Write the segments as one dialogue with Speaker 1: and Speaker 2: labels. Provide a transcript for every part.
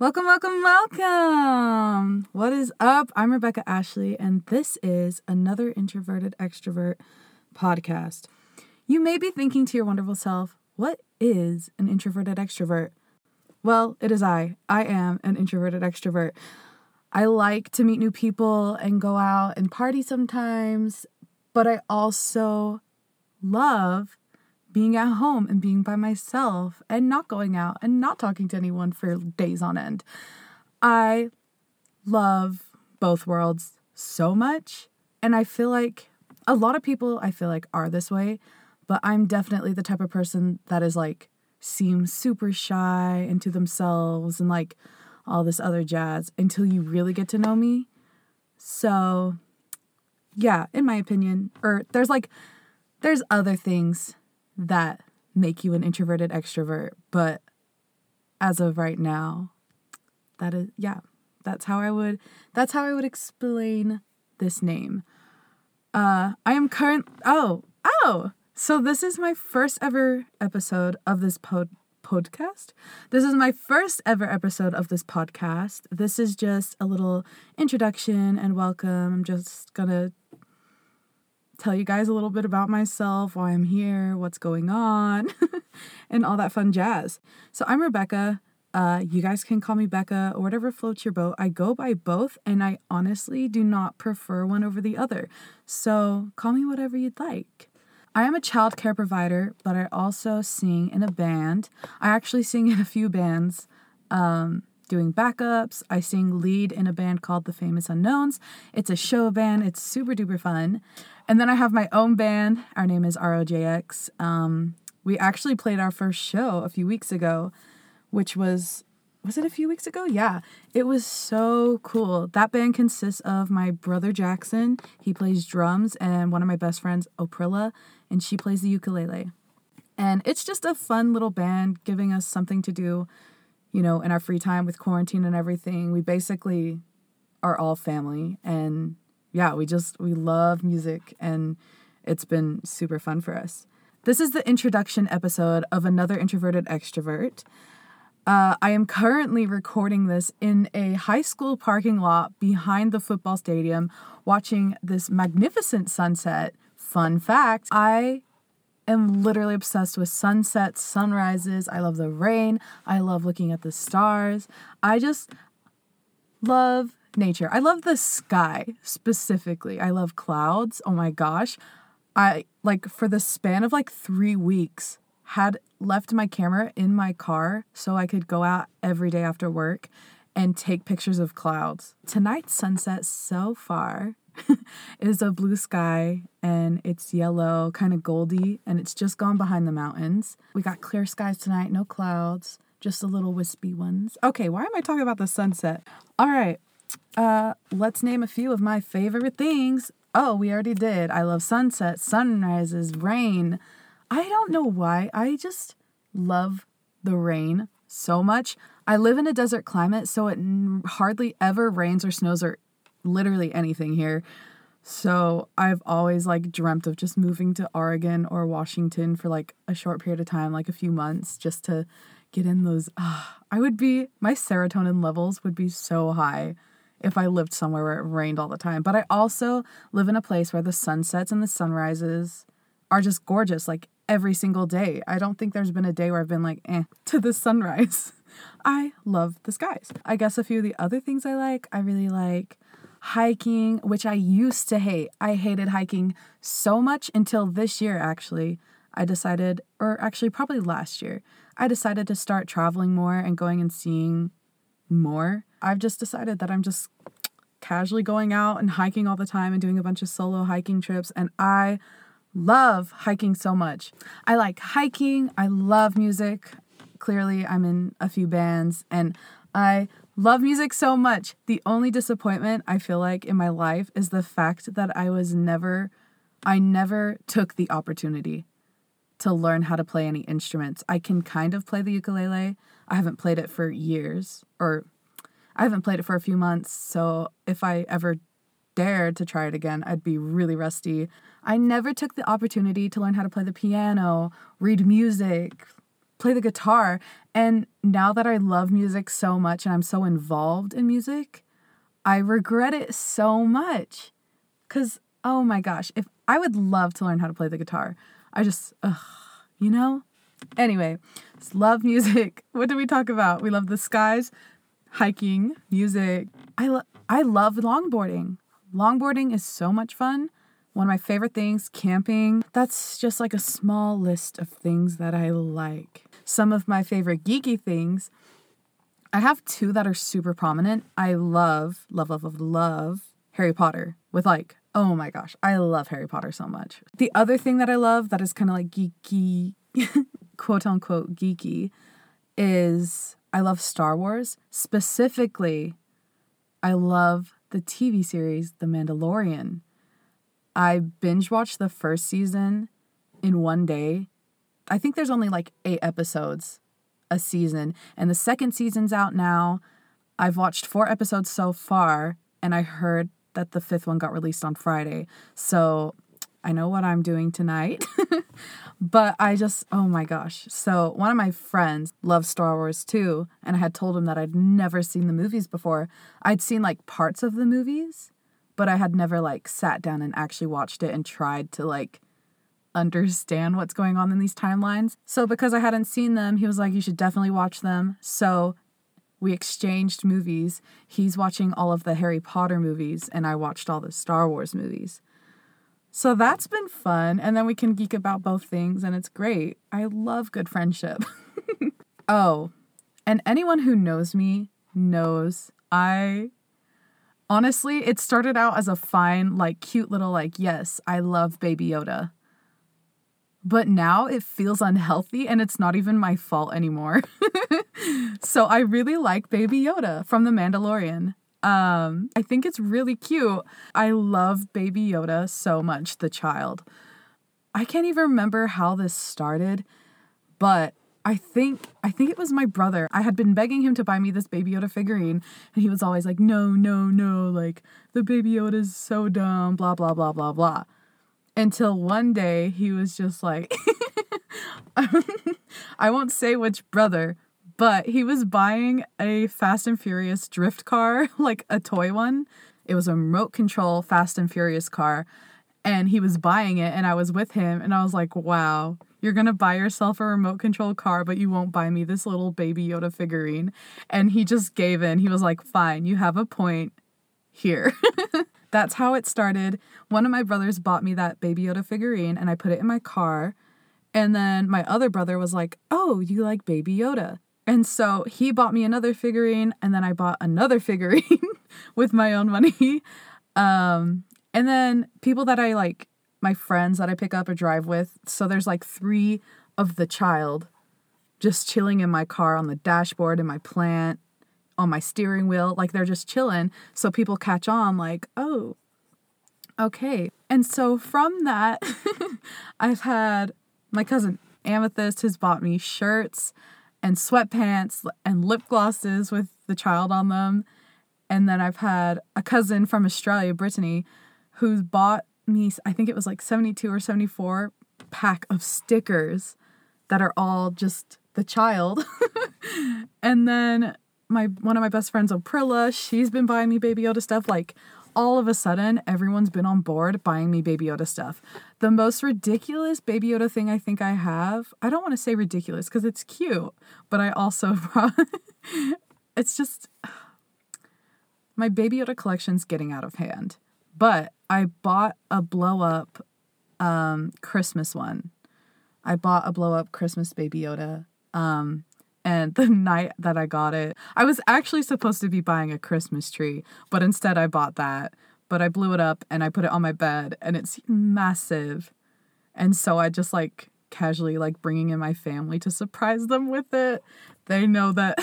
Speaker 1: Welcome, welcome, welcome. What is up? I'm Rebecca Ashley, and this is another Introverted Extrovert podcast. You may be thinking to your wonderful self, what is an introverted extrovert? Well, it is I. I am an introverted extrovert. I like to meet new people and go out and party sometimes, but I also love being at home and being by myself and not going out and not talking to anyone for days on end. I love both worlds so much. And I feel like a lot of people, I feel like, are this way, but I'm definitely the type of person that is like, seems super shy and to themselves and like all this other jazz until you really get to know me. So, yeah, in my opinion, or there's like, there's other things that make you an introverted extrovert. But as of right now, that is, yeah, that's how I would, that's how I would explain this name. Uh, I am current, oh, oh, so this is my first ever episode of this pod podcast. This is my first ever episode of this podcast. This is just a little introduction and welcome. I'm just gonna tell you guys a little bit about myself, why I'm here, what's going on, and all that fun jazz. So I'm Rebecca. Uh, you guys can call me Becca or whatever floats your boat. I go by both, and I honestly do not prefer one over the other. So call me whatever you'd like. I am a child care provider, but I also sing in a band. I actually sing in a few bands. Um, doing backups. I sing lead in a band called The Famous Unknowns. It's a show band, it's super duper fun. And then I have my own band. Our name is ROJX. Um, we actually played our first show a few weeks ago, which was was it a few weeks ago? Yeah. It was so cool. That band consists of my brother Jackson, he plays drums, and one of my best friends, Oprilla, and she plays the ukulele. And it's just a fun little band giving us something to do you know, in our free time with quarantine and everything, we basically are all family. And yeah, we just, we love music and it's been super fun for us. This is the introduction episode of another introverted extrovert. Uh, I am currently recording this in a high school parking lot behind the football stadium, watching this magnificent sunset. Fun fact I am literally obsessed with sunsets, sunrises. I love the rain. I love looking at the stars. I just love nature. I love the sky specifically. I love clouds. Oh my gosh. I like for the span of like 3 weeks had left my camera in my car so I could go out every day after work and take pictures of clouds. Tonight's sunset so far is a blue sky and it's yellow, kind of goldy, and it's just gone behind the mountains. We got clear skies tonight, no clouds, just the little wispy ones. Okay, why am I talking about the sunset? All right, uh, let's name a few of my favorite things. Oh, we already did. I love sunsets, sunrises, rain. I don't know why. I just love the rain so much. I live in a desert climate, so it hardly ever rains or snows or literally anything here. So I've always like dreamt of just moving to Oregon or Washington for like a short period of time, like a few months, just to get in those. Uh, I would be, my serotonin levels would be so high if I lived somewhere where it rained all the time. But I also live in a place where the sunsets and the sunrises are just gorgeous, like every single day. I don't think there's been a day where I've been like, eh, to the sunrise. I love the skies. I guess a few of the other things I like, I really like hiking, which I used to hate. I hated hiking so much until this year, actually. I decided, or actually, probably last year, I decided to start traveling more and going and seeing more. I've just decided that I'm just casually going out and hiking all the time and doing a bunch of solo hiking trips. And I love hiking so much. I like hiking, I love music. Clearly, I'm in a few bands, and I Love music so much. The only disappointment I feel like in my life is the fact that I was never, I never took the opportunity to learn how to play any instruments. I can kind of play the ukulele. I haven't played it for years, or I haven't played it for a few months. So if I ever dared to try it again, I'd be really rusty. I never took the opportunity to learn how to play the piano, read music, play the guitar. And now that I love music so much and I'm so involved in music, I regret it so much. Cause oh my gosh, if I would love to learn how to play the guitar. I just, ugh, you know? Anyway, love music. What did we talk about? We love the skies, hiking, music. I, lo- I love longboarding. Longboarding is so much fun. One of my favorite things, camping. That's just like a small list of things that I like. Some of my favorite geeky things. I have two that are super prominent. I love, love, love, love, love Harry Potter with like, oh my gosh, I love Harry Potter so much. The other thing that I love that is kind of like geeky, quote unquote geeky, is I love Star Wars. Specifically, I love the TV series The Mandalorian. I binge watched the first season in one day. I think there's only like eight episodes a season, and the second season's out now. I've watched four episodes so far, and I heard that the fifth one got released on Friday. So I know what I'm doing tonight. but I just, oh my gosh. So one of my friends loves Star Wars too. And I had told him that I'd never seen the movies before. I'd seen like parts of the movies, but I had never like sat down and actually watched it and tried to like understand what's going on in these timelines. So because I hadn't seen them, he was like, you should definitely watch them. So we exchanged movies. He's watching all of the Harry Potter movies, and I watched all the Star Wars movies. So that's been fun. And then we can geek about both things, and it's great. I love good friendship. oh, and anyone who knows me knows I honestly, it started out as a fine, like, cute little, like, yes, I love Baby Yoda. But now it feels unhealthy and it's not even my fault anymore. so I really like Baby Yoda from The Mandalorian. Um, I think it's really cute. I love Baby Yoda so much, the child. I can't even remember how this started, but I think I think it was my brother. I had been begging him to buy me this Baby Yoda figurine, and he was always like, "No, no, no! Like the Baby Yoda is so dumb." Blah blah blah blah blah until one day he was just like I won't say which brother, but he was buying a Fast and Furious drift car, like a toy one. It was a remote control Fast and Furious car, and he was buying it, and I was with him, and I was like, wow, you're gonna buy yourself a remote control car, but you won't buy me this little baby Yoda figurine. And he just gave in. He was like, fine, you have a point here. That's how it started. One of my brothers bought me that Baby Yoda figurine and I put it in my car. And then my other brother was like, Oh, you like Baby Yoda? And so he bought me another figurine and then I bought another figurine with my own money. Um, and then people that I like, my friends that I pick up or drive with. So there's like three of the child just chilling in my car on the dashboard in my plant on my steering wheel. Like they're just chilling. So people catch on, like, oh, okay. And so from that, I've had my cousin Amethyst has bought me shirts and sweatpants and lip glosses with the child on them. And then I've had a cousin from Australia, Brittany, who's bought me, I think it was like 72 or 74 pack of stickers that are all just the child. and then my one of my best friends, Aprilla, she's been buying me Baby Yoda stuff. Like all of a sudden, everyone's been on board buying me Baby Yoda stuff. The most ridiculous Baby Yoda thing I think I have, I don't want to say ridiculous because it's cute, but I also, it's just, my Baby Yoda collection's getting out of hand. But I bought a blow up um, Christmas one. I bought a blow up Christmas Baby Yoda. Um, and the night that I got it, I was actually supposed to be buying a Christmas tree, but instead I bought that. But I blew it up and I put it on my bed and it's massive. And so I just like casually like bringing in my family to surprise them with it. They know that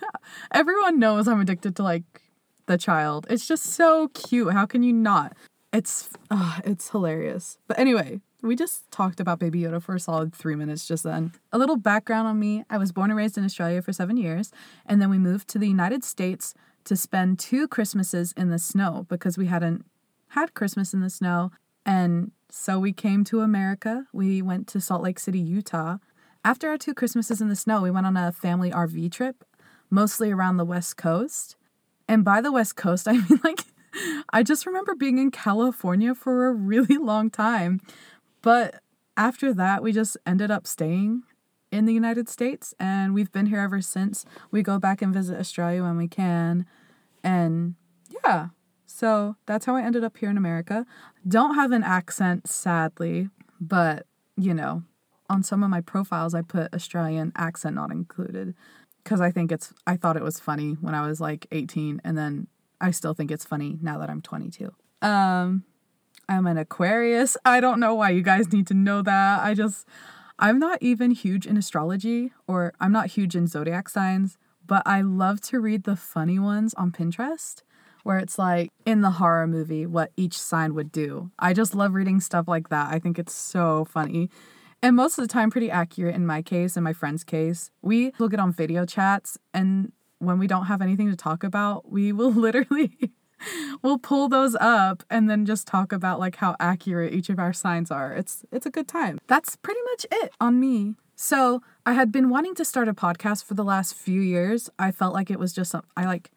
Speaker 1: everyone knows I'm addicted to like the child. It's just so cute. How can you not? It's uh, it's hilarious. But anyway, we just talked about Baby Yoda for a solid three minutes just then. A little background on me I was born and raised in Australia for seven years, and then we moved to the United States to spend two Christmases in the snow because we hadn't had Christmas in the snow. And so we came to America. We went to Salt Lake City, Utah. After our two Christmases in the snow, we went on a family RV trip, mostly around the West Coast. And by the West Coast, I mean like I just remember being in California for a really long time. But after that, we just ended up staying in the United States and we've been here ever since. We go back and visit Australia when we can. And yeah, so that's how I ended up here in America. Don't have an accent, sadly, but you know, on some of my profiles, I put Australian accent not included because I think it's, I thought it was funny when I was like 18 and then I still think it's funny now that I'm 22. Um, I'm an Aquarius. I don't know why you guys need to know that. I just, I'm not even huge in astrology or I'm not huge in zodiac signs, but I love to read the funny ones on Pinterest where it's like in the horror movie what each sign would do. I just love reading stuff like that. I think it's so funny. And most of the time, pretty accurate in my case and my friend's case. We will get on video chats, and when we don't have anything to talk about, we will literally we'll pull those up and then just talk about like how accurate each of our signs are. It's it's a good time. That's pretty much it on me. So, I had been wanting to start a podcast for the last few years. I felt like it was just some, I like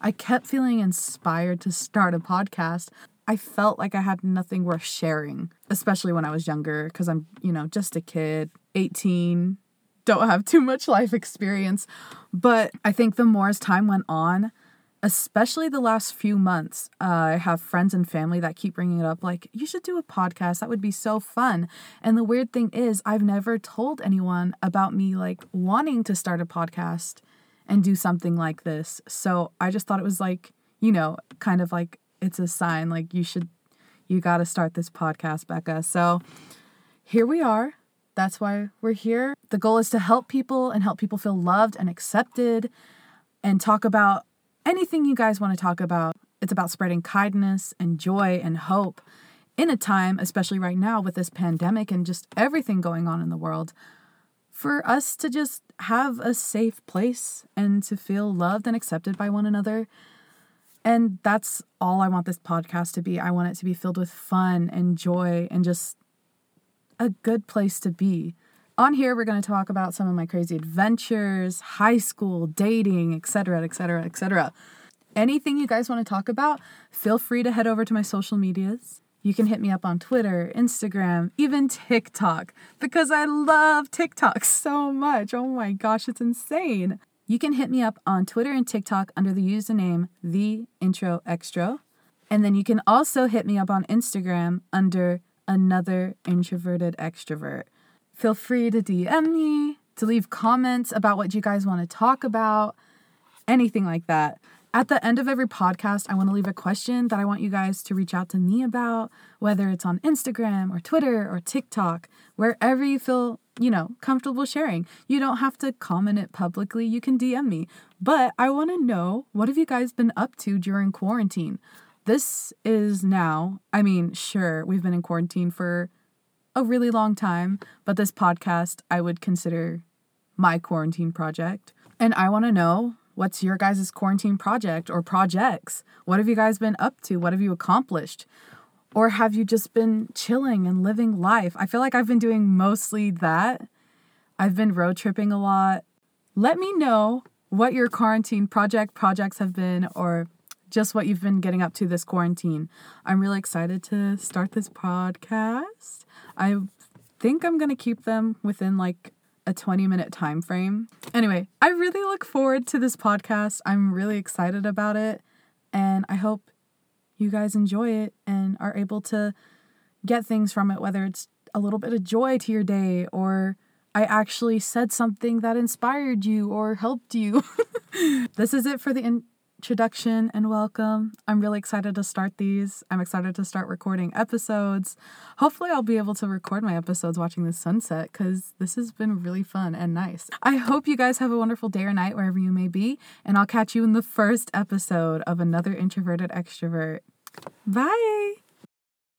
Speaker 1: I kept feeling inspired to start a podcast. I felt like I had nothing worth sharing, especially when I was younger, because I'm, you know, just a kid, 18, don't have too much life experience. But I think the more as time went on, especially the last few months, uh, I have friends and family that keep bringing it up like, you should do a podcast. That would be so fun. And the weird thing is, I've never told anyone about me like wanting to start a podcast and do something like this. So I just thought it was like, you know, kind of like it's a sign like you should you got to start this podcast, Becca. So here we are. That's why we're here. The goal is to help people and help people feel loved and accepted and talk about anything you guys want to talk about. It's about spreading kindness and joy and hope in a time, especially right now with this pandemic and just everything going on in the world, for us to just have a safe place and to feel loved and accepted by one another and that's all I want this podcast to be. I want it to be filled with fun and joy and just a good place to be. On here, we're going to talk about some of my crazy adventures, high school, dating, etc., etc., etc. Anything you guys want to talk about, feel free to head over to my social medias. You can hit me up on Twitter, Instagram, even TikTok, because I love TikTok so much. Oh my gosh, it's insane. You can hit me up on Twitter and TikTok under the username The Intro Extra. And then you can also hit me up on Instagram under Another Introverted Extrovert. Feel free to DM me, to leave comments about what you guys want to talk about, anything like that. At the end of every podcast, I want to leave a question that I want you guys to reach out to me about, whether it's on Instagram or Twitter or TikTok, wherever you feel, you know, comfortable sharing. You don't have to comment it publicly, you can DM me. But I want to know what have you guys been up to during quarantine? This is now, I mean, sure, we've been in quarantine for a really long time, but this podcast I would consider my quarantine project. And I want to know What's your guys' quarantine project or projects? What have you guys been up to? What have you accomplished? Or have you just been chilling and living life? I feel like I've been doing mostly that. I've been road tripping a lot. Let me know what your quarantine project projects have been or just what you've been getting up to this quarantine. I'm really excited to start this podcast. I think I'm going to keep them within like a 20 minute time frame. Anyway, I really look forward to this podcast. I'm really excited about it and I hope you guys enjoy it and are able to get things from it whether it's a little bit of joy to your day or I actually said something that inspired you or helped you. this is it for the in- introduction and welcome. I'm really excited to start these. I'm excited to start recording episodes. Hopefully, I'll be able to record my episodes watching the sunset because this has been really fun and nice. I hope you guys have a wonderful day or night wherever you may be, and I'll catch you in the first episode of another Introverted Extrovert. Bye.